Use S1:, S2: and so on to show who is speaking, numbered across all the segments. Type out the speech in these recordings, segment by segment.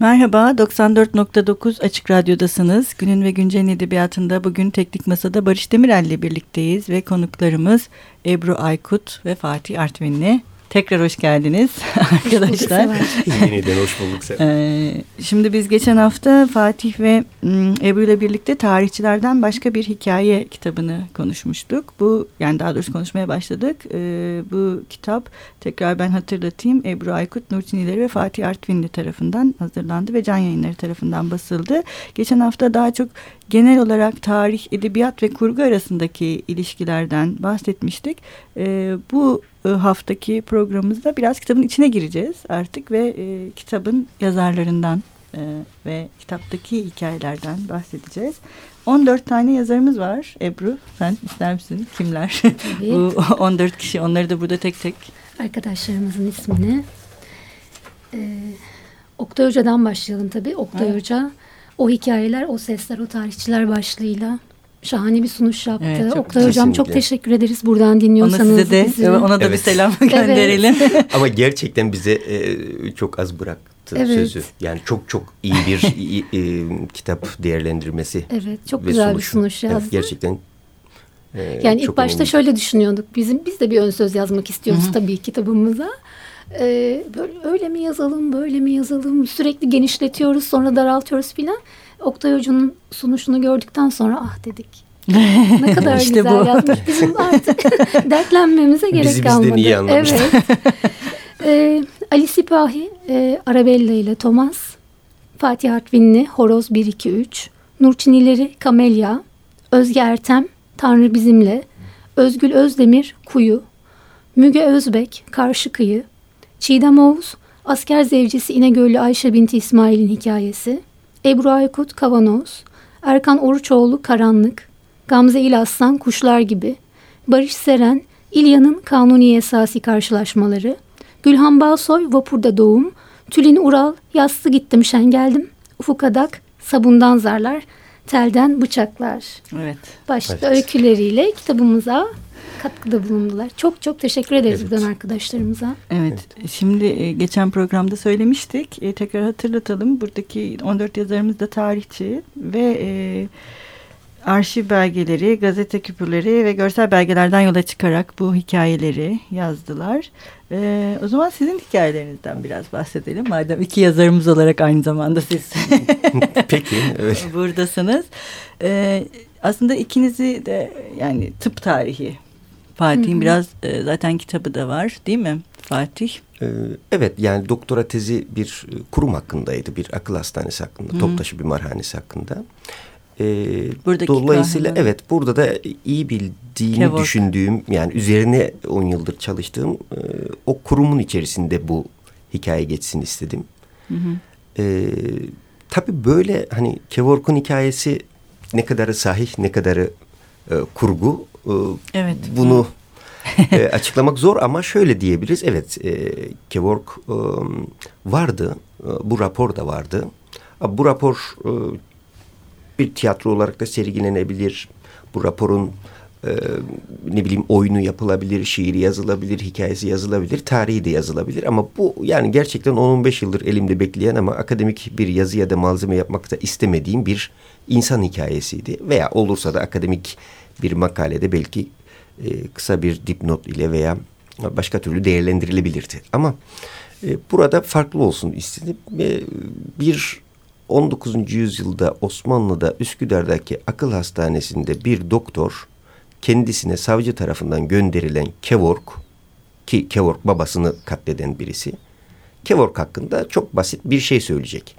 S1: Merhaba, 94.9 Açık Radyo'dasınız. Günün ve Güncel'in edebiyatında bugün Teknik Masa'da Barış Demirel ile birlikteyiz ve konuklarımız Ebru Aykut ve Fatih Artvinli. Tekrar hoş geldiniz arkadaşlar.
S2: Yeniden hoş bulduk.
S1: Ee, şimdi biz geçen hafta Fatih ve Ebru ile birlikte tarihçilerden başka bir hikaye kitabını konuşmuştuk. Bu yani daha doğrusu konuşmaya başladık. Ee, bu kitap tekrar ben hatırlatayım. Ebru Aykut, Nurçin İleri ve Fatih Artvinli tarafından hazırlandı ve Can Yayınları tarafından basıldı. Geçen hafta daha çok genel olarak tarih, edebiyat ve kurgu arasındaki ilişkilerden bahsetmiştik. Ee, bu e, haftaki programımızda biraz kitabın içine gireceğiz artık ve e, kitabın yazarlarından e, ve kitaptaki hikayelerden bahsedeceğiz. 14 tane yazarımız var. Ebru sen ister misin? Kimler? Bu 14 kişi onları da burada tek tek.
S3: Arkadaşlarımızın ismini. Ee, Oktay Hoca'dan başlayalım tabii. Oktay evet. Hoca o hikayeler, o sesler, o tarihçiler başlığıyla şahane bir sunuş yaptı. Evet, çok, Oktay Hocam çok teşekkür ederiz buradan dinliyorsanız.
S1: Ona size de, bizi. ona da evet. bir selam gönderelim.
S2: Evet. Ama gerçekten bize e, çok az bıraktı evet. sözü. Yani çok çok iyi bir e, kitap değerlendirmesi.
S3: Evet, çok güzel sunuşu. bir sunuş yazdı. Evet,
S2: gerçekten
S3: ee, yani ilk başta önemli. şöyle düşünüyorduk. Bizim biz de bir ön söz yazmak istiyoruz Hı -hı. tabii kitabımıza. Ee, böyle öyle mi yazalım, böyle mi yazalım? Sürekli genişletiyoruz, sonra daraltıyoruz filan. Oktay Hoca'nın sunuşunu gördükten sonra ah dedik. Ne kadar işte güzel bu. yazmış. Bizim artık dertlenmemize gerek Bizi kalmadı.
S2: Bizi iyi anlamışlar. Evet.
S3: ee, Ali Sipahi, e, Arabella ile Thomas, Fatih Artvinli, Horoz 1-2-3, Nurçin İleri, Kamelya, Özge Ertem, Tanrı Bizimle, Özgül Özdemir, Kuyu, Müge Özbek, Karşı Kıyı, Çiğdem Oğuz, Asker Zevcisi İnegöl'lü Ayşe Binti İsmail'in hikayesi, Ebru Aykut Kavanoz, Erkan Oruçoğlu Karanlık, Gamze İlaslan Kuşlar Gibi, Barış Seren İlya'nın Kanuni Esasi Karşılaşmaları, Gülhan Balsoy Vapurda Doğum, Tülin Ural Yassı Gittim Şen Geldim, Ufuk Adak Sabundan Zarlar, Telden Bıçaklar.
S1: Evet.
S3: Başta evet. öyküleriyle kitabımıza katkıda bulundular. Çok çok teşekkür ederiz evet. buradan arkadaşlarımıza.
S1: Evet. evet. Şimdi e, geçen programda söylemiştik. E, tekrar hatırlatalım. Buradaki 14 yazarımız da tarihçi ve e, arşiv belgeleri, gazete küpürleri ve görsel belgelerden yola çıkarak bu hikayeleri yazdılar. Ee, o zaman sizin hikayelerinizden biraz bahsedelim. Madem iki yazarımız olarak aynı zamanda siz
S2: Peki, evet.
S1: buradasınız. Ee, aslında ikinizi de yani tıp tarihi Fatih'in biraz e, zaten kitabı da var değil mi Fatih?
S2: Ee, evet yani doktora tezi bir e, kurum hakkındaydı. Bir akıl hastanesi hakkında, Hı. Toptaşı Bimarhanesi hakkında. Ee, dolayısıyla kahraman. evet burada da iyi bildiğini Kevork. düşündüğüm yani üzerine 10 yıldır çalıştığım e, o kurumun içerisinde bu hikaye geçsin istedim. Hı hı. Ee, tabii böyle hani Kevork'un hikayesi ne kadarı sahih ne kadarı e, kurgu e, evet. bunu e, açıklamak zor ama şöyle diyebiliriz. Evet e, Kevork e, vardı. E, bu rapor da vardı. Bu rapor e, bir tiyatro olarak da sergilenebilir. Bu raporun e, ne bileyim oyunu yapılabilir, şiiri yazılabilir, hikayesi yazılabilir, tarihi de yazılabilir. Ama bu yani gerçekten 10-15 yıldır elimde bekleyen ama akademik bir yazı ya da malzeme yapmakta istemediğim bir insan hikayesiydi. Veya olursa da akademik bir makalede belki e, kısa bir dipnot ile veya başka türlü değerlendirilebilirdi. Ama e, burada farklı olsun istedim. E, bir 19. yüzyılda Osmanlı'da Üsküdar'daki akıl hastanesinde bir doktor kendisine savcı tarafından gönderilen Kevork ki Kevork babasını katleden birisi Kevork hakkında çok basit bir şey söyleyecek.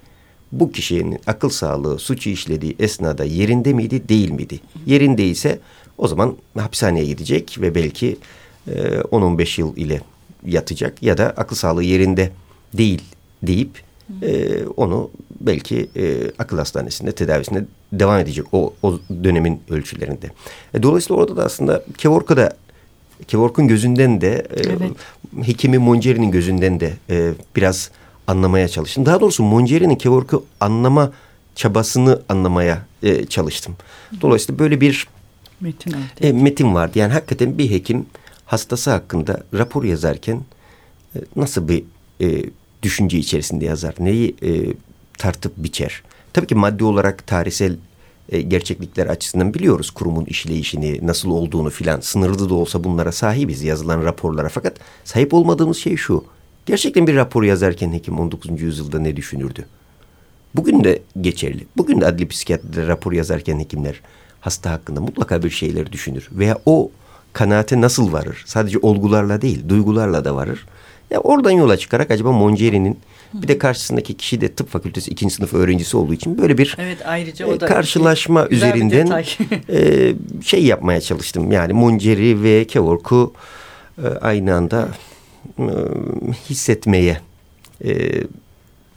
S2: Bu kişinin akıl sağlığı suçu işlediği esnada yerinde miydi değil miydi? Yerindeyse o zaman hapishaneye gidecek ve belki e, 10-15 yıl ile yatacak ya da akıl sağlığı yerinde değil deyip e, onu belki e, akıl hastanesinde tedavisine devam edecek o, o dönemin ölçülerinde. E, dolayısıyla orada da aslında Kevork'a da Kevork'un gözünden de e, evet. hekimi Monceri'nin gözünden de e, biraz anlamaya çalıştım. Daha doğrusu Monceri'nin Kevork'u anlama çabasını anlamaya e, çalıştım. Dolayısıyla böyle bir metin, e, metin vardı. Yani hakikaten bir hekim hastası hakkında rapor yazarken e, nasıl bir e, düşünce içerisinde yazar? Neyi e, tartıp biçer. Tabii ki maddi olarak tarihsel e, gerçeklikler açısından biliyoruz kurumun işleyişini, nasıl olduğunu filan. Sınırlı da olsa bunlara sahibiz yazılan raporlara. Fakat sahip olmadığımız şey şu. Gerçekten bir rapor yazarken hekim 19. yüzyılda ne düşünürdü? Bugün de geçerli. Bugün de adli psikiyatride rapor yazarken hekimler hasta hakkında mutlaka bir şeyler düşünür. Veya o kanaate nasıl varır? Sadece olgularla değil, duygularla da varır. Ya oradan yola çıkarak acaba Monceri'nin bir de karşısındaki kişi de tıp fakültesi ikinci sınıf öğrencisi olduğu için böyle bir
S1: evet, ayrıca o da
S2: karşılaşma üzerinden e, şey yapmaya çalıştım. Yani Monceri ve Kevork'u e, aynı anda e, hissetmeye e,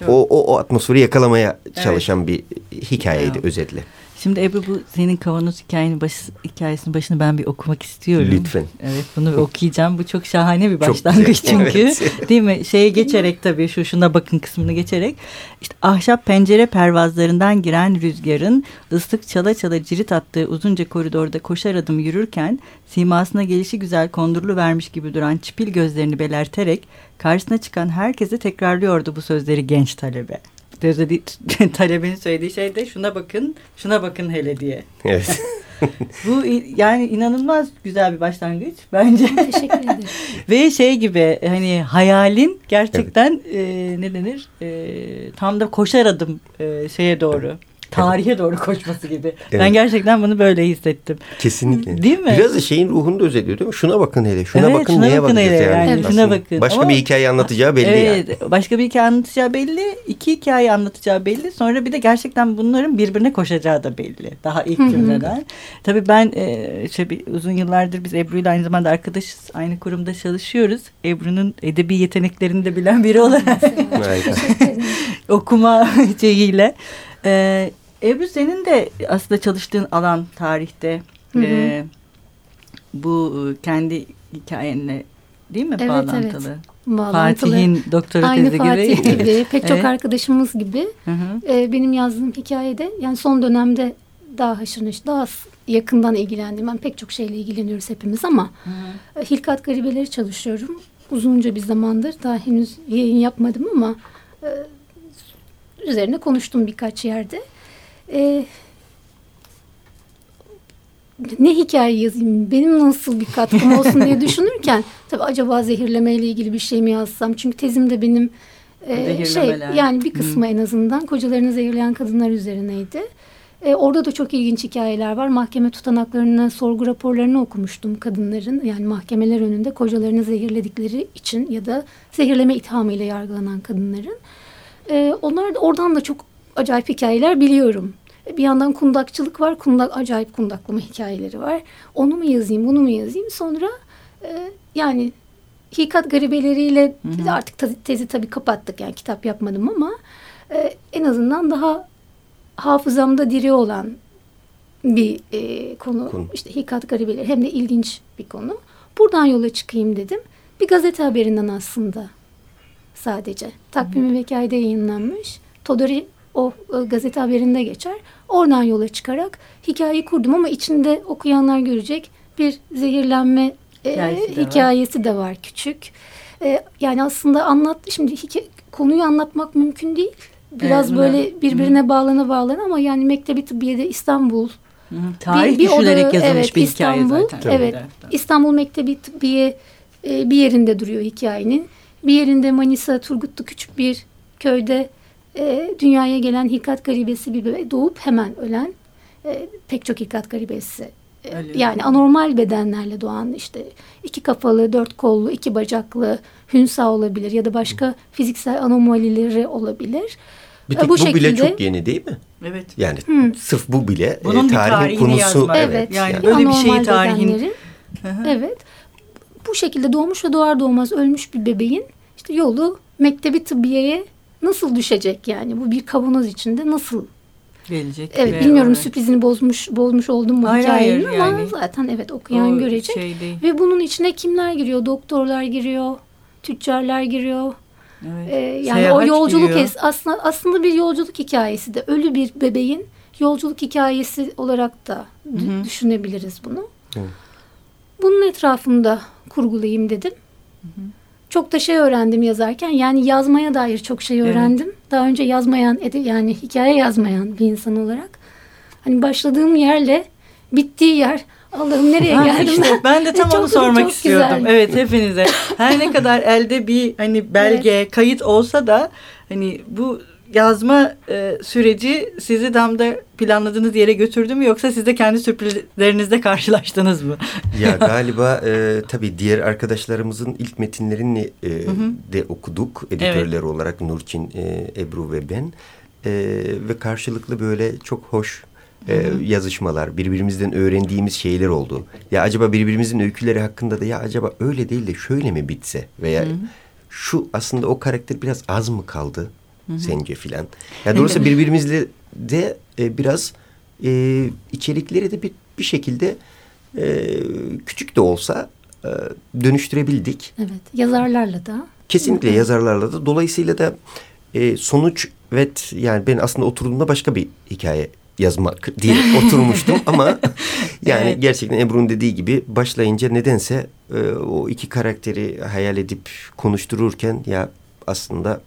S2: o, o, o atmosferi yakalamaya çalışan evet. bir hikayeydi özetle.
S1: Şimdi Ebru bu senin kavanoz hikayenin baş, hikayesinin başını ben bir okumak istiyorum.
S2: Lütfen.
S1: Evet bunu okuyacağım. Bu çok şahane bir başlangıç çünkü. Evet. Değil mi? Şeye geçerek tabii şu şuna bakın kısmını geçerek. İşte ahşap pencere pervazlarından giren rüzgarın ıslık çala çala cirit attığı uzunca koridorda koşar adım yürürken simasına gelişi güzel kondurulu vermiş gibi duran çipil gözlerini belerterek karşısına çıkan herkese tekrarlıyordu bu sözleri genç talebe dedi, talebenin söylediği şey de şuna bakın, şuna bakın hele diye.
S2: Evet.
S1: Bu yani inanılmaz güzel bir başlangıç bence.
S3: Teşekkür ederim.
S1: Ve şey gibi hani hayalin gerçekten evet. e, ne denir? E, tam da koşar adım e, şeye doğru. Evet tarihe doğru koşması gibi. Evet. Ben gerçekten bunu böyle hissettim.
S2: Kesinlikle.
S1: Değil mi?
S2: Biraz da şeyin ruhunu da özeliyor değil mi? Şuna bakın hele. Şuna evet, bakın şuna neye bakın
S1: hele. yani. yani şuna bakın.
S2: Başka Ama, bir hikaye anlatacağı belli evet,
S1: yani. Başka bir hikaye anlatacağı belli. iki hikaye anlatacağı belli. Sonra bir de gerçekten bunların birbirine koşacağı da belli. Daha ilk cümleden. Tabii ben e, şey, uzun yıllardır biz Ebru ile aynı zamanda arkadaşız. Aynı kurumda çalışıyoruz. Ebru'nun edebi yeteneklerini de bilen biri olarak. okuma şeyiyle. Ee, Ebru senin de aslında çalıştığın alan tarihte hı hı. E, bu e, kendi hikayenle değil mi
S3: evet,
S1: bağlantılı?
S3: Evet. Bağlantılı.
S1: Fatih'in doktora
S3: Aynı
S1: tezi
S3: Fatih gibi. gibi pek çok evet. arkadaşımız gibi. Hı hı. E, benim yazdığım hikayede yani son dönemde daha haşır neşir, daha yakından ilgilendim. Ben pek çok şeyle ilgileniyoruz hepimiz ama hı hı. E, Hilkat Garibeleri çalışıyorum. Uzunca bir zamandır daha henüz yayın yapmadım ama e, üzerine konuştum birkaç yerde e, ne hikaye yazayım, benim nasıl bir katkım olsun diye düşünürken tabii acaba zehirlemeyle ilgili bir şey mi yazsam? Çünkü tezimde benim e, şey yani bir kısmı hmm. en azından kocalarını zehirleyen kadınlar üzerineydi. E, orada da çok ilginç hikayeler var. Mahkeme tutanaklarını, sorgu raporlarını okumuştum kadınların. Yani mahkemeler önünde kocalarını zehirledikleri için ya da zehirleme ithamıyla yargılanan kadınların. E, onlar da oradan da çok acayip hikayeler biliyorum. Bir yandan kundakçılık var. Kundak, acayip kundaklama hikayeleri var. Onu mu yazayım, bunu mu yazayım? Sonra e, yani Hikat garibeleriyle hı hı. artık tezi, tezi tabii kapattık. Yani kitap yapmadım ama e, en azından daha hafızamda diri olan bir e, konu. konu. İşte Hikat garibeleri hem de ilginç bir konu. Buradan yola çıkayım dedim. Bir gazete haberinden aslında sadece. Takvimi ve hikayede yayınlanmış. Todori o e, gazete haberinde geçer. Oradan yola çıkarak hikayeyi kurdum ama içinde okuyanlar görecek bir zehirlenme e, hikayesi, de, hikayesi var. de var küçük. E, yani aslında anlat şimdi konuyu anlatmak mümkün değil. Biraz evet, böyle birbirine Hı. bağlana bağlana ama yani Mektebi Tıbbiye'de İstanbul
S1: Hı. Tarih bir, bir düşünerek odağı, yazılmış
S3: evet,
S1: bir
S3: İstanbul,
S1: hikaye zaten.
S3: Evet. İstanbul Mektebi Tıbbiye e, bir yerinde duruyor hikayenin. Bir yerinde Manisa Turgutlu küçük bir köyde e, dünyaya gelen hikat garibesi bir bebek doğup hemen ölen e, pek çok hikat garibesi e, yani anormal bedenlerle doğan işte iki kafalı, dört kollu, iki bacaklı hünsa olabilir ya da başka fiziksel anomalileri olabilir.
S2: Bir tek bu, bu şekilde, bile çok yeni değil mi?
S1: Evet.
S2: Yani hmm. sırf bu bile e, Bunun tarihin konusu.
S3: Yazmak. Evet.
S1: Yani, yani böyle bir şey tarihin.
S3: evet. Bu şekilde doğmuş ve doğar doğmaz ölmüş bir bebeğin işte yolu mektebi tıbbiyeye nasıl düşecek yani? Bu bir kavanoz içinde nasıl
S1: gelecek?
S3: Evet bilmiyorum oraya. sürprizini bozmuş bozmuş oldum mu hayır, hikayenin hayır, ama yani. zaten evet okuyan o görecek. Şey Ve bunun içine kimler giriyor? Doktorlar giriyor, tüccarlar giriyor. Evet. Ee, yani Seyahat o yolculuk es aslında aslında bir yolculuk hikayesi de ölü bir bebeğin yolculuk hikayesi olarak da Hı -hı. düşünebiliriz bunu. Hı. Bunun etrafında kurgulayayım dedim. Hı -hı. Çok da şey öğrendim yazarken. Yani yazmaya dair çok şey öğrendim. Evet. Daha önce yazmayan, yani hikaye yazmayan bir insan olarak. Hani başladığım yerle bittiği yer Allah'ım nereye ha, geldim işte,
S1: ben? Ben de tam onu sormak istiyordum. Güzel. Evet hepinize. Her ne kadar elde bir hani belge, evet. kayıt olsa da hani bu yazma e, süreci sizi damda planladığınız yere götürdü mü yoksa siz de kendi sürprizlerinizle karşılaştınız mı?
S2: ya galiba e, tabii diğer arkadaşlarımızın ilk metinlerini e, hı hı. de okuduk editörler evet. olarak Nurçin, e, Ebru ve ben e, ve karşılıklı böyle çok hoş e, yazışmalar, birbirimizden öğrendiğimiz şeyler oldu. Ya acaba birbirimizin öyküleri hakkında da ya acaba öyle değil de şöyle mi bitse veya hı hı. şu aslında o karakter biraz az mı kaldı hı sence filan. Ya doğrusu birbirimizle de e, biraz e, içerikleri de bir, bir şekilde e, küçük de olsa e, dönüştürebildik.
S3: Evet, yazarlarla da.
S2: Kesinlikle hı. yazarlarla da. Dolayısıyla da e, sonuç evet yani ben aslında oturduğumda başka bir hikaye yazmak diye oturmuştum ama yani evet. gerçekten Ebru'nun dediği gibi başlayınca nedense e, o iki karakteri hayal edip konuştururken ya aslında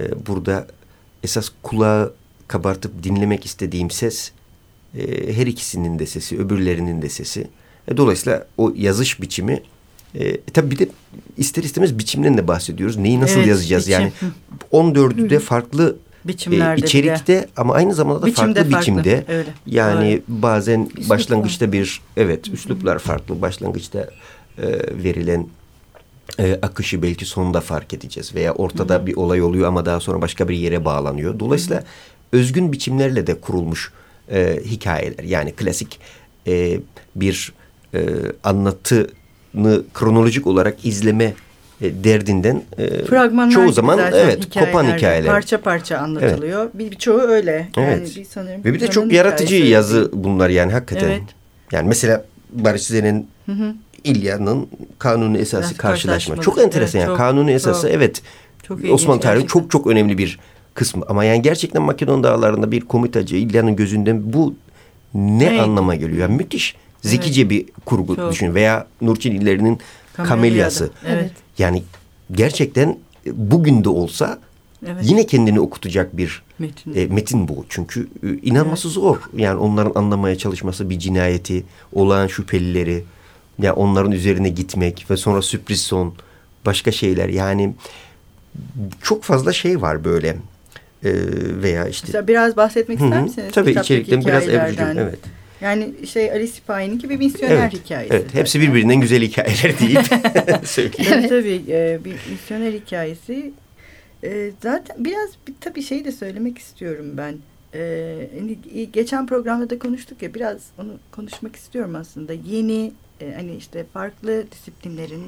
S2: e, burada esas kulağı kabartıp dinlemek istediğim ses e, her ikisinin de sesi öbürlerinin de sesi. E, dolayısıyla o yazış biçimi e, tabii bir de ister istemez biçimden de bahsediyoruz. Neyi nasıl evet, yazacağız? Biçim. Yani 14'ü de farklı biçimlerde e, içerikte de. ama aynı zamanda da biçimde farklı, farklı biçimde. Öyle. Yani Öyle. bazen Üslup başlangıçta bir evet üsluplar farklı. Başlangıçta e, verilen e, akışı belki sonunda fark edeceğiz veya ortada Hı -hı. bir olay oluyor ama daha sonra başka bir yere bağlanıyor. Dolayısıyla Hı -hı. özgün biçimlerle de kurulmuş e, hikayeler. Yani klasik e, bir e, anlatını kronolojik olarak izleme e, derdinden e, çoğu zaman evet hikayeler, kopan hikayeler.
S1: Parça parça anlatılıyor. Evet. Bir birçoğu öyle.
S2: Evet. bir sanırım Ve bir de çok yaratıcı yazı bunlar yani hakikaten. Evet. Yani mesela Barış Zen'in İlya'nın kanuni esası Biraz karşılaşma. Çok enteresan evet, yani. Çok, kanuni esası çok, evet. Çok Osmanlı tarihi çok çok önemli bir kısmı. Ama yani gerçekten Makedon dağlarında bir komitacı İlya'nın gözünden bu ne evet. anlama geliyor? Yani müthiş zekice evet. bir kurgu çok. düşün. Veya Nurçin İlleri'nin Kamelyası. Evet. Yani gerçekten bugün de olsa evet. yine kendini okutacak bir metin, e, metin bu. Çünkü e, inanması evet. zor. Yani onların anlamaya çalışması bir cinayeti, olağan şüphelileri, ya yani onların üzerine gitmek ve sonra sürpriz son, başka şeyler. Yani çok fazla şey var böyle. E, veya işte.
S1: Mesela biraz bahsetmek ister misiniz?
S2: Tabii içerikten biraz Ebru'cum. Evet.
S1: Yani şey Ali Sipahi'nin gibi bir misyoner evet, hikayesi.
S2: Evet, hepsi birbirinden güzel hikayeler deyip
S1: söyleyeyim. Evet. Tabii e, bir misyoner hikayesi. E, zaten biraz bir, tabii şeyi de söylemek istiyorum ben. E, hani geçen programda da konuştuk ya biraz onu konuşmak istiyorum aslında. Yeni e, hani işte farklı disiplinlerin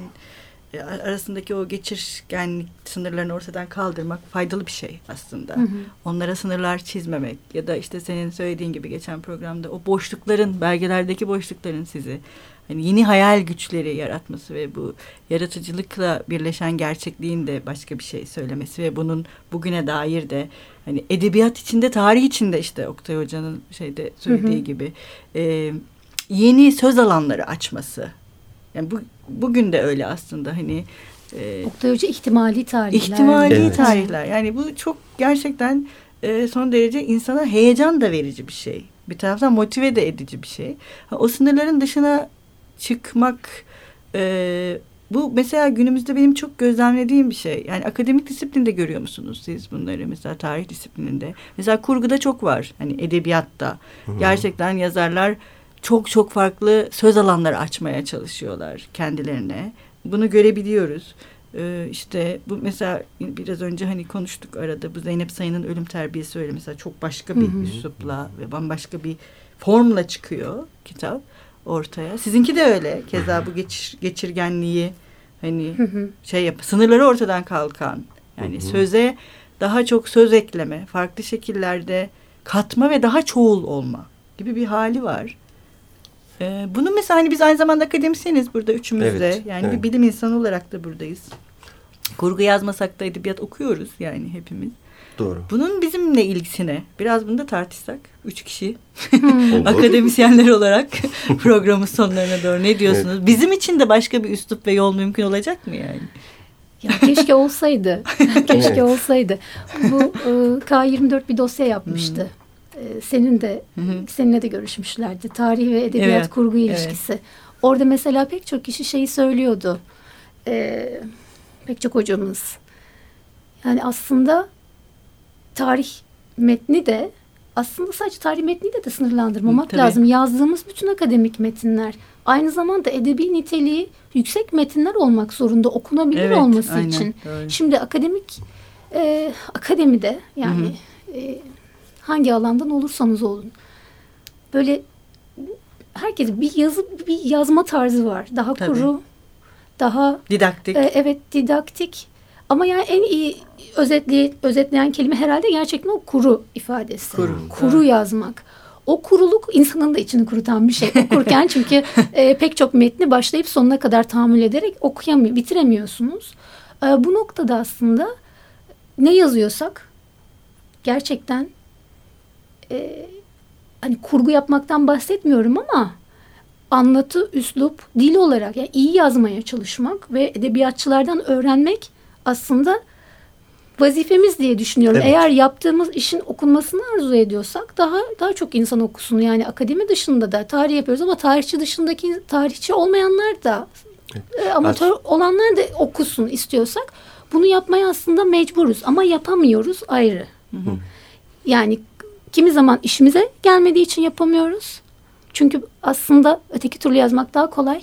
S1: e, arasındaki o geçirgenlik sınırlarını ortadan kaldırmak faydalı bir şey aslında. Hı hı. Onlara sınırlar çizmemek ya da işte senin söylediğin gibi geçen programda o boşlukların, belgelerdeki boşlukların sizi hani yeni hayal güçleri yaratması ve bu yaratıcılıkla birleşen gerçekliğin de başka bir şey söylemesi ve bunun bugüne dair de hani edebiyat içinde, tarih içinde işte Oktay Hoca'nın şeyde söylediği hı hı. gibi e, yeni söz alanları açması yani bu bugün de öyle aslında hani
S3: e, Oktay Hoca ihtimali tarihler.
S1: İhtimali evet. tarihler. Yani bu çok gerçekten e, son derece insana heyecan da verici bir şey. Bir taraftan motive de edici bir şey. O sınırların dışına çıkmak e, bu mesela günümüzde benim çok gözlemlediğim bir şey. Yani akademik disiplinde görüyor musunuz siz bunları mesela tarih disiplininde? Mesela kurguda çok var. Hani edebiyatta. Hı -hı. Gerçekten yazarlar çok çok farklı söz alanları açmaya çalışıyorlar kendilerine. Bunu görebiliyoruz. Ee, işte bu mesela biraz önce hani konuştuk arada bu Zeynep Sayın'ın ölüm terbiyesi öyle mesela çok başka bir üslupla ve bambaşka bir formla çıkıyor kitap ortaya. Sizinki de öyle. Keza bu geçir, geçirgenliği hani şey yap sınırları ortadan kalkan yani söze daha çok söz ekleme, farklı şekillerde katma ve daha çoğul olma gibi bir hali var. Ee, bunu mesela hani biz aynı zamanda akademisyeniz burada üçümüz de. Yani evet. bir bilim insanı olarak da buradayız. Kurgu yazmasak da edebiyat okuyoruz yani hepimiz.
S2: Doğru.
S1: Bunun bizimle ilgisine biraz bunu da tartışsak. Üç kişi akademisyenler olarak programın sonlarına doğru ne diyorsunuz? Evet. Bizim için de başka bir üslup ve yol mümkün olacak mı yani?
S3: Ya keşke olsaydı. keşke olsaydı. Bu e, K24 bir dosya yapmıştı. E, senin de seninle de görüşmüşlerdi. Tarih ve edebiyat evet, kurgu ilişkisi. Evet. Orada mesela pek çok kişi şeyi söylüyordu. E, pek çok hocamız. Yani aslında tarih metni de aslında sadece tarih metniyle de sınırlandırmamak Tabii. lazım. Yazdığımız bütün akademik metinler aynı zamanda edebi niteliği yüksek metinler olmak zorunda okunabilir evet, olması aynen, için. Doğru. Şimdi akademik e, akademide yani E, hangi alandan olursanız olun böyle herkes bir yazı bir yazma tarzı var. Daha Tabii. kuru, daha
S1: didaktik.
S3: E, evet didaktik. Ama yani en iyi özetley özetleyen kelime herhalde gerçekten o kuru ifadesi. Kuru, kuru yazmak. O kuruluk insanın da içini kurutan bir şey. Okurken çünkü e, pek çok metni başlayıp sonuna kadar tahammül ederek okuyamıyor, bitiremiyorsunuz. E, bu noktada aslında ne yazıyorsak gerçekten e, hani kurgu yapmaktan bahsetmiyorum ama anlatı, üslup, dil olarak yani iyi yazmaya çalışmak ve edebiyatçılardan öğrenmek aslında vazifemiz diye düşünüyorum. Evet. Eğer yaptığımız işin okunmasını arzu ediyorsak daha daha çok insan okusun. Yani akademi dışında da tarih yapıyoruz ama tarihçi dışındaki tarihçi olmayanlar da evet. e, amatör As olanlar da okusun istiyorsak bunu yapmaya aslında mecburuz ama yapamıyoruz ayrı. Hı hı. Yani kimi zaman işimize gelmediği için yapamıyoruz. Çünkü aslında öteki türlü yazmak daha kolay.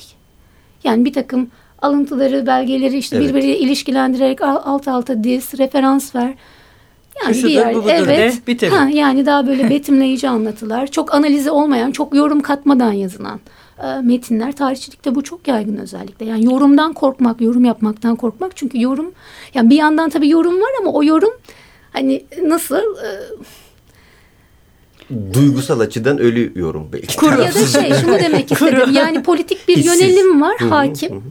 S3: Yani bir takım alıntıları, belgeleri işte evet. birbiriyle ilişkilendirerek alt alta diz, referans ver.
S1: Yani diğer, bu budur evet, de Ha,
S3: yani daha böyle betimleyici anlatılar. Çok analizi olmayan, çok yorum katmadan yazılan e, metinler. Tarihçilikte bu çok yaygın özellikle. Yani yorumdan korkmak, yorum yapmaktan korkmak. Çünkü yorum, yani bir yandan tabii yorum var ama o yorum hani nasıl... E,
S2: duygusal açıdan ölüyorum belki.
S3: Kuru. Ya da şey şunu demek istedim. Yani politik bir yönelim var hakim.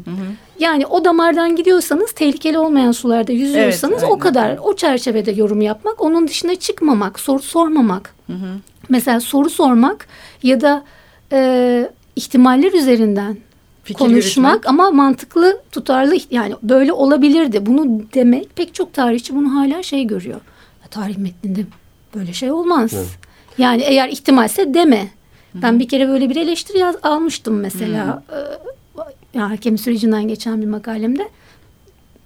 S3: Yani o damardan gidiyorsanız tehlikeli olmayan sularda yüzüyorsanız evet, o kadar. O çerçevede yorum yapmak. Onun dışına çıkmamak, soru sormamak. Hı hı. Mesela soru sormak ya da e, ihtimaller üzerinden Fikir konuşmak yürütmek. ama mantıklı, tutarlı yani böyle olabilirdi. Bunu demek pek çok tarihçi bunu hala şey görüyor. Ya, tarih metninde böyle şey olmaz. Evet. Yani eğer ihtimalse deme. Ben bir kere böyle bir eleştiri yaz, almıştım mesela. Ee, hakem sürecinden geçen bir makalemde.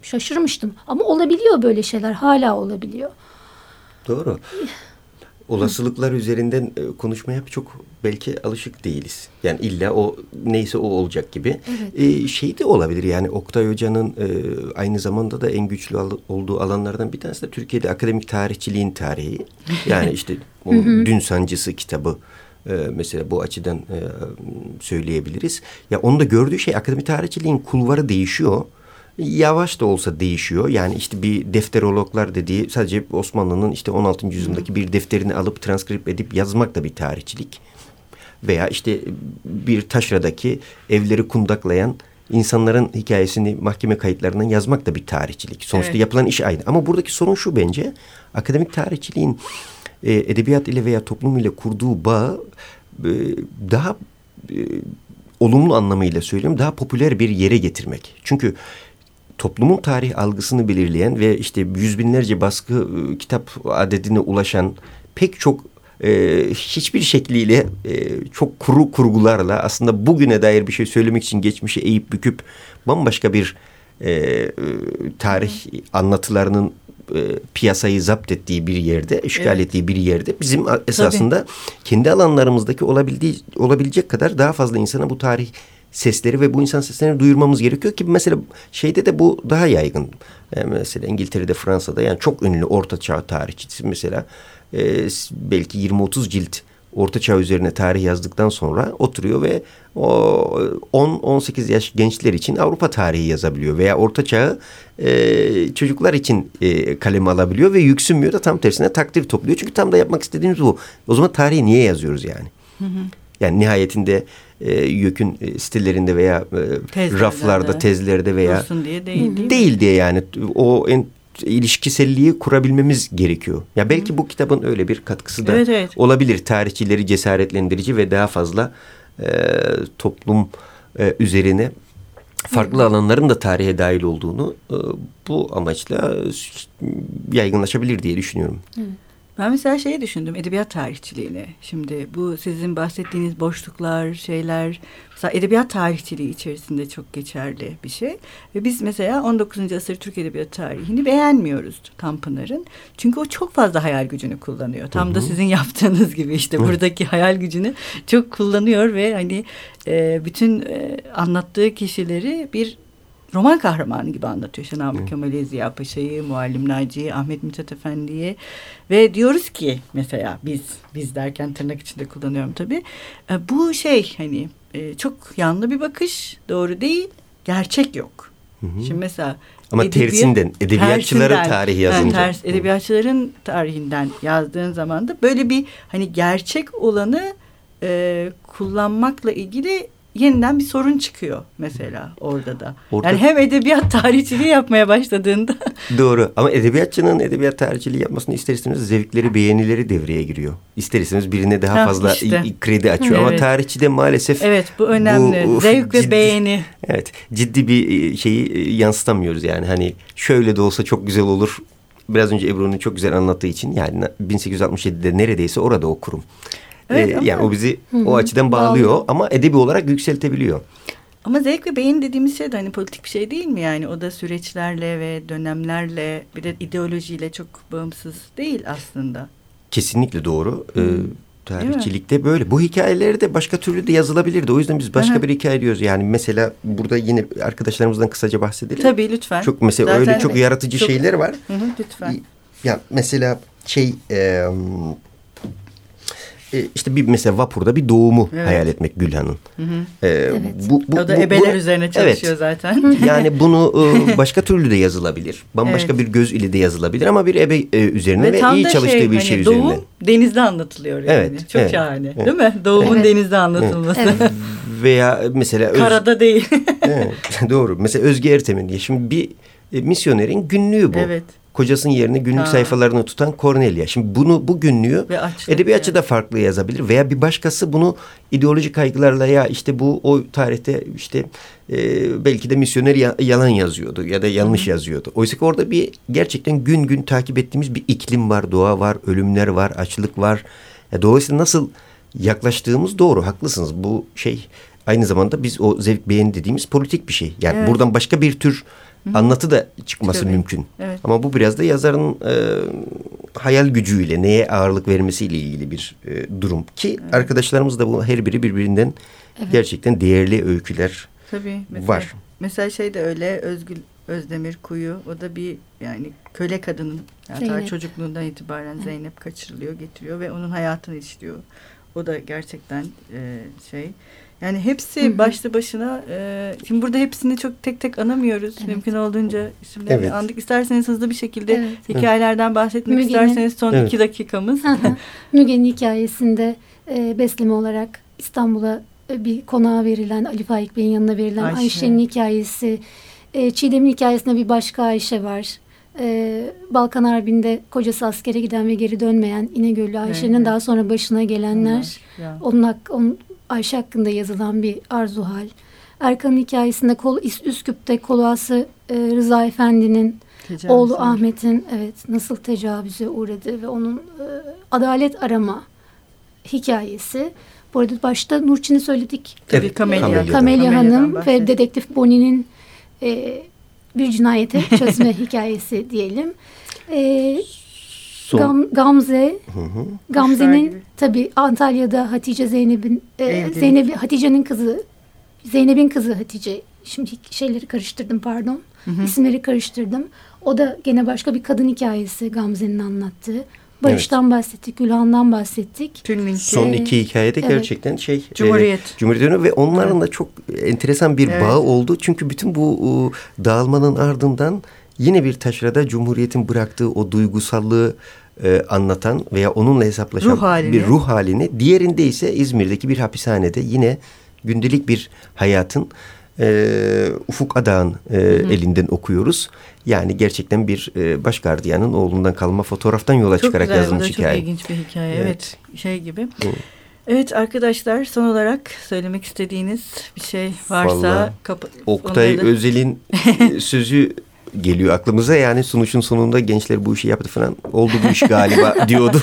S3: Şaşırmıştım. Ama olabiliyor böyle şeyler. Hala olabiliyor.
S2: Doğru olasılıklar üzerinden e, konuşmaya çok belki alışık değiliz. Yani illa o neyse o olacak gibi. Evet. Ee, şey de olabilir yani Oktay Hoca'nın e, aynı zamanda da en güçlü al, olduğu alanlardan bir tanesi de Türkiye'de akademik tarihçiliğin tarihi. Yani işte o Dün Sancısı kitabı e, mesela bu açıdan e, söyleyebiliriz. Ya onu da gördüğü şey akademik tarihçiliğin kulvarı değişiyor yavaş da olsa değişiyor. Yani işte bir defterologlar dediği sadece Osmanlı'nın işte 16. yüzyıldaki bir defterini alıp transkript edip yazmak da bir tarihçilik. Veya işte bir taşradaki evleri kundaklayan insanların hikayesini mahkeme kayıtlarından yazmak da bir tarihçilik. Sonuçta evet. yapılan iş aynı. Ama buradaki sorun şu bence akademik tarihçiliğin e, edebiyat ile veya toplum ile kurduğu bağ e, daha e, olumlu anlamıyla söylüyorum daha popüler bir yere getirmek. Çünkü toplumun tarih algısını belirleyen ve işte yüz binlerce baskı e, kitap adedine ulaşan pek çok e, hiçbir şekliyle e, çok kuru kurgularla aslında bugüne dair bir şey söylemek için geçmişi eğip büküp bambaşka bir e, e, tarih anlatılarının e, piyasayı zapt ettiği bir yerde, işgal evet. ettiği bir yerde bizim esasında Tabii. kendi alanlarımızdaki olabildiği olabilecek kadar daha fazla insana bu tarih sesleri ve bu insan seslerini duyurmamız gerekiyor ki mesela şeyde de bu daha yaygın. Yani e, mesela İngiltere'de, Fransa'da yani çok ünlü orta çağ tarihçisi mesela e, belki 20-30 cilt orta çağ üzerine tarih yazdıktan sonra oturuyor ve o 10-18 yaş gençler için Avrupa tarihi yazabiliyor veya orta çağı e, çocuklar için e, kaleme alabiliyor ve yüksünmüyor da tam tersine takdir topluyor. Çünkü tam da yapmak istediğimiz bu. O zaman tarihi niye yazıyoruz yani? Hı hı. Yani nihayetinde e, YÖK'ün e, sitelerinde veya e, raflarda, tezlerde veya
S1: diye değil, değil,
S2: değil diye yani o en ilişkiselliği kurabilmemiz gerekiyor. Ya belki Hı. bu kitabın öyle bir katkısı da evet, evet. olabilir. Tarihçileri cesaretlendirici ve daha fazla e, toplum e, üzerine farklı alanların da tarihe dahil olduğunu e, bu amaçla yaygınlaşabilir diye düşünüyorum.
S1: Evet. Ben mesela şeyi düşündüm edebiyat tarihçiliğini. Şimdi bu sizin bahsettiğiniz boşluklar, şeyler mesela edebiyat tarihçiliği içerisinde çok geçerli bir şey. Ve biz mesela 19. asır Türk edebiyat tarihini beğenmiyoruz Tanpınar'ın. Çünkü o çok fazla hayal gücünü kullanıyor. Tam Hı -hı. da sizin yaptığınız gibi işte buradaki hayal gücünü çok kullanıyor ve hani e, bütün e, anlattığı kişileri bir roman kahramanı gibi anlatıyor. Namık Kemal'i, Ziya Paşa'yı, Muallim Naci'yi, Ahmet Mithat Efendi'yi ve diyoruz ki mesela biz, biz derken tırnak içinde kullanıyorum tabii. E, bu şey hani e, çok yanlı bir bakış, doğru değil, gerçek yok. Hı hı. Şimdi mesela
S2: ama edebiyat, tersinden, edebiyatçıların tersinden, tarihi yazınca.
S1: Yani ters, edebiyatçıların tarihinden yazdığın zaman da böyle bir hani gerçek olanı e, kullanmakla ilgili yeniden bir sorun çıkıyor mesela orada da. Orada... Yani hem edebiyat tarihçiliği yapmaya başladığında.
S2: Doğru ama edebiyatçının edebiyat tarihçiliği yapmasını ister istemez zevkleri beğenileri devreye giriyor. İster istemez birine daha ha, fazla işte. kredi açıyor evet. ama tarihçide maalesef.
S1: Evet bu önemli bu, zevk ciddi, ve beğeni.
S2: Evet ciddi bir e, şeyi e, yansıtamıyoruz yani hani şöyle de olsa çok güzel olur. Biraz önce Ebru'nun çok güzel anlattığı için yani 1867'de neredeyse orada o kurum. Evet, ee, ama... Yani o bizi Hı -hı. o açıdan bağlıyor Bağlı. ama edebi olarak yükseltebiliyor.
S1: Ama zevk ve beyin dediğimiz şey de hani politik bir şey değil mi yani? O da süreçlerle ve dönemlerle bir de ideolojiyle çok bağımsız değil aslında.
S2: Kesinlikle doğru. Ee, tarihçilikte böyle. Bu hikayeleri de başka türlü de yazılabilirdi. O yüzden biz başka Aha. bir hikaye diyoruz. Yani mesela burada yine arkadaşlarımızdan kısaca bahsedelim.
S1: Tabii lütfen.
S2: Çok mesela Zaten öyle çok yaratıcı çok, şeyler var.
S1: Hı hı, lütfen.
S2: Ya mesela şey e, e, işte bir mesela vapurda bir doğumu evet. hayal etmek Gülhan'ın.
S1: Ee, evet. bu, bu, o da bu, ebeler bu, üzerine çalışıyor evet. zaten.
S2: yani bunu e, başka türlü de yazılabilir. Bambaşka evet. bir göz ile de yazılabilir ama bir ebe e, üzerine ve, ve iyi çalıştığı şey, bir hani şey doğum, üzerine.
S1: denizde anlatılıyor yani. Evet. Çok evet. şahane. Evet. Değil mi? Doğumun evet. denizde anlatılması. Evet.
S2: Veya mesela...
S1: Öz... Karada değil.
S2: evet, doğru. Mesela Özge Ertem'in diye. Şimdi bir e, misyonerin günlüğü bu. Evet kocasının yerini günlük ha. sayfalarını tutan Cornelia. Şimdi bunu bu günlüğü edebiyatçı da farklı yazabilir veya bir başkası bunu ideolojik kaygılarla ya işte bu o tarihte işte e, belki de misyoner ya, yalan yazıyordu ya da yanlış Hı. yazıyordu. Oysa ki orada bir gerçekten gün gün takip ettiğimiz bir iklim var, doğa var, ölümler var, açlık var. E, dolayısıyla nasıl yaklaştığımız doğru, haklısınız. Bu şey aynı zamanda biz o zevk beğeni dediğimiz politik bir şey. Yani evet. buradan başka bir tür Hı. anlatı da çıkması Tabii. mümkün. Evet. Ama bu biraz da yazarın e, hayal gücüyle neye ağırlık vermesiyle ilgili bir e, durum. Ki evet. arkadaşlarımız da bu her biri birbirinden evet. gerçekten değerli öyküler Tabii, mesela, var.
S1: Mesela şey de öyle Özgül Özdemir Kuyu o da bir yani köle kadının yani çocukluğundan itibaren evet. Zeynep kaçırılıyor getiriyor ve onun hayatını işliyor. O da gerçekten e, şey yani hepsi Hı-hı. başlı başına. E, şimdi burada hepsini çok tek tek anamıyoruz. Evet. Mümkün olduğunca isimlerini evet. andık. İsterseniz hızlı bir şekilde evet. hikayelerden bahsetmek Müge'nin, isterseniz son evet. iki dakikamız.
S3: Müge'nin hikayesinde e, besleme olarak İstanbul'a e, bir konağa verilen, Ali Faik Bey'in yanına verilen Ayşe. Ayşe'nin hikayesi. E, Çiğdem'in hikayesinde bir başka Ayşe var. E, Balkan Harbi'nde kocası askere giden ve geri dönmeyen İnegöllü Ayşe'nin evet. daha sonra başına gelenler. Evet. Onun, hak, onun Ayşe hakkında yazılan bir arzu hal. Erkan'ın hikayesinde kol, Üsküp'te koluası e, Rıza Efendi'nin oğlu Ahmet'in evet nasıl tecavüze uğradı ve onun e, adalet arama hikayesi. Bu arada başta Nurçin'i söyledik.
S1: Tabii Kamelya.
S3: Kamelya, Kamelya Hanım ve dedektif Bonnie'nin e, bir cinayete çözme hikayesi diyelim. E, Son... Gam, Gamze. Gamze'nin tabi Antalya'da Hatice Zeynep'in e, Zeynep Hatice'nin kızı Zeynep'in kızı Hatice. Şimdi şeyleri karıştırdım pardon. Hı hı. İsimleri karıştırdım. O da gene başka bir kadın hikayesi Gamze'nin anlattığı. Barış'tan evet. bahsettik, Gülhan'dan bahsettik.
S2: Tülminki. Son iki hikayede evet. gerçekten şey
S1: Cumhuriyet.
S2: E, Cumhuriyet ve onların evet. da çok enteresan bir evet. bağı oldu. Çünkü bütün bu o, dağılmanın ardından yine bir taşrada Cumhuriyet'in bıraktığı o duygusallığı e, anlatan veya onunla hesaplaşan ruh bir ruh halini. Diğerinde ise İzmir'deki bir hapishanede yine gündelik bir hayatın e, Ufuk Adağ'ın e, elinden okuyoruz. Yani gerçekten bir e, baş gardiyanın oğlundan kalma fotoğraftan yola çok çıkarak güzel, yazılmış hikaye.
S1: Çok ilginç bir hikaye evet, evet şey gibi. Hı. Evet arkadaşlar son olarak söylemek istediğiniz bir şey varsa
S2: Oktay onları... Özel'in sözü geliyor aklımıza. Yani sunuşun sonunda gençler bu işi yaptı falan. Oldu bu iş galiba diyordu.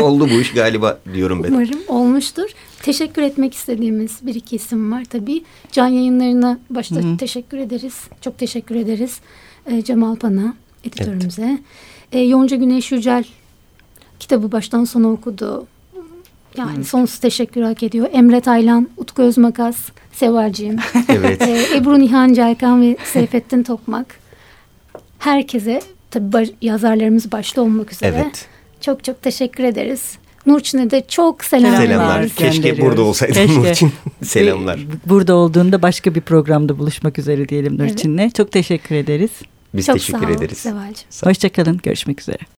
S2: Oldu bu iş galiba diyorum ben.
S3: Umarım olmuştur. Teşekkür etmek istediğimiz bir iki isim var tabii. Can yayınlarına başta Hı-hı. teşekkür ederiz. Çok teşekkür ederiz. Ee, Cemal Pan'a, editörümüze. Evet. Ee, Yonca Güneş Yücel kitabı baştan sona okudu. Yani Hı. sonsuz teşekkür hak ediyor. Emre Taylan, Utku Özmakas, Sevalciğim.
S2: Evet.
S3: Ee, Ebru Nihan Caykan ve Seyfettin Tokmak herkese tabi yazarlarımız başta olmak üzere evet. çok çok teşekkür ederiz. Nurçin'e de çok selamlar. Selamlar.
S2: Keşke burada olsaydı. Nurçin. selamlar.
S1: Burada olduğunda başka bir programda buluşmak üzere diyelim Nurçin'le. Evet. Çok teşekkür ederiz.
S2: Biz çok teşekkür sağ ederiz.
S3: Sevalcığım.
S1: Hoşçakalın. Görüşmek üzere.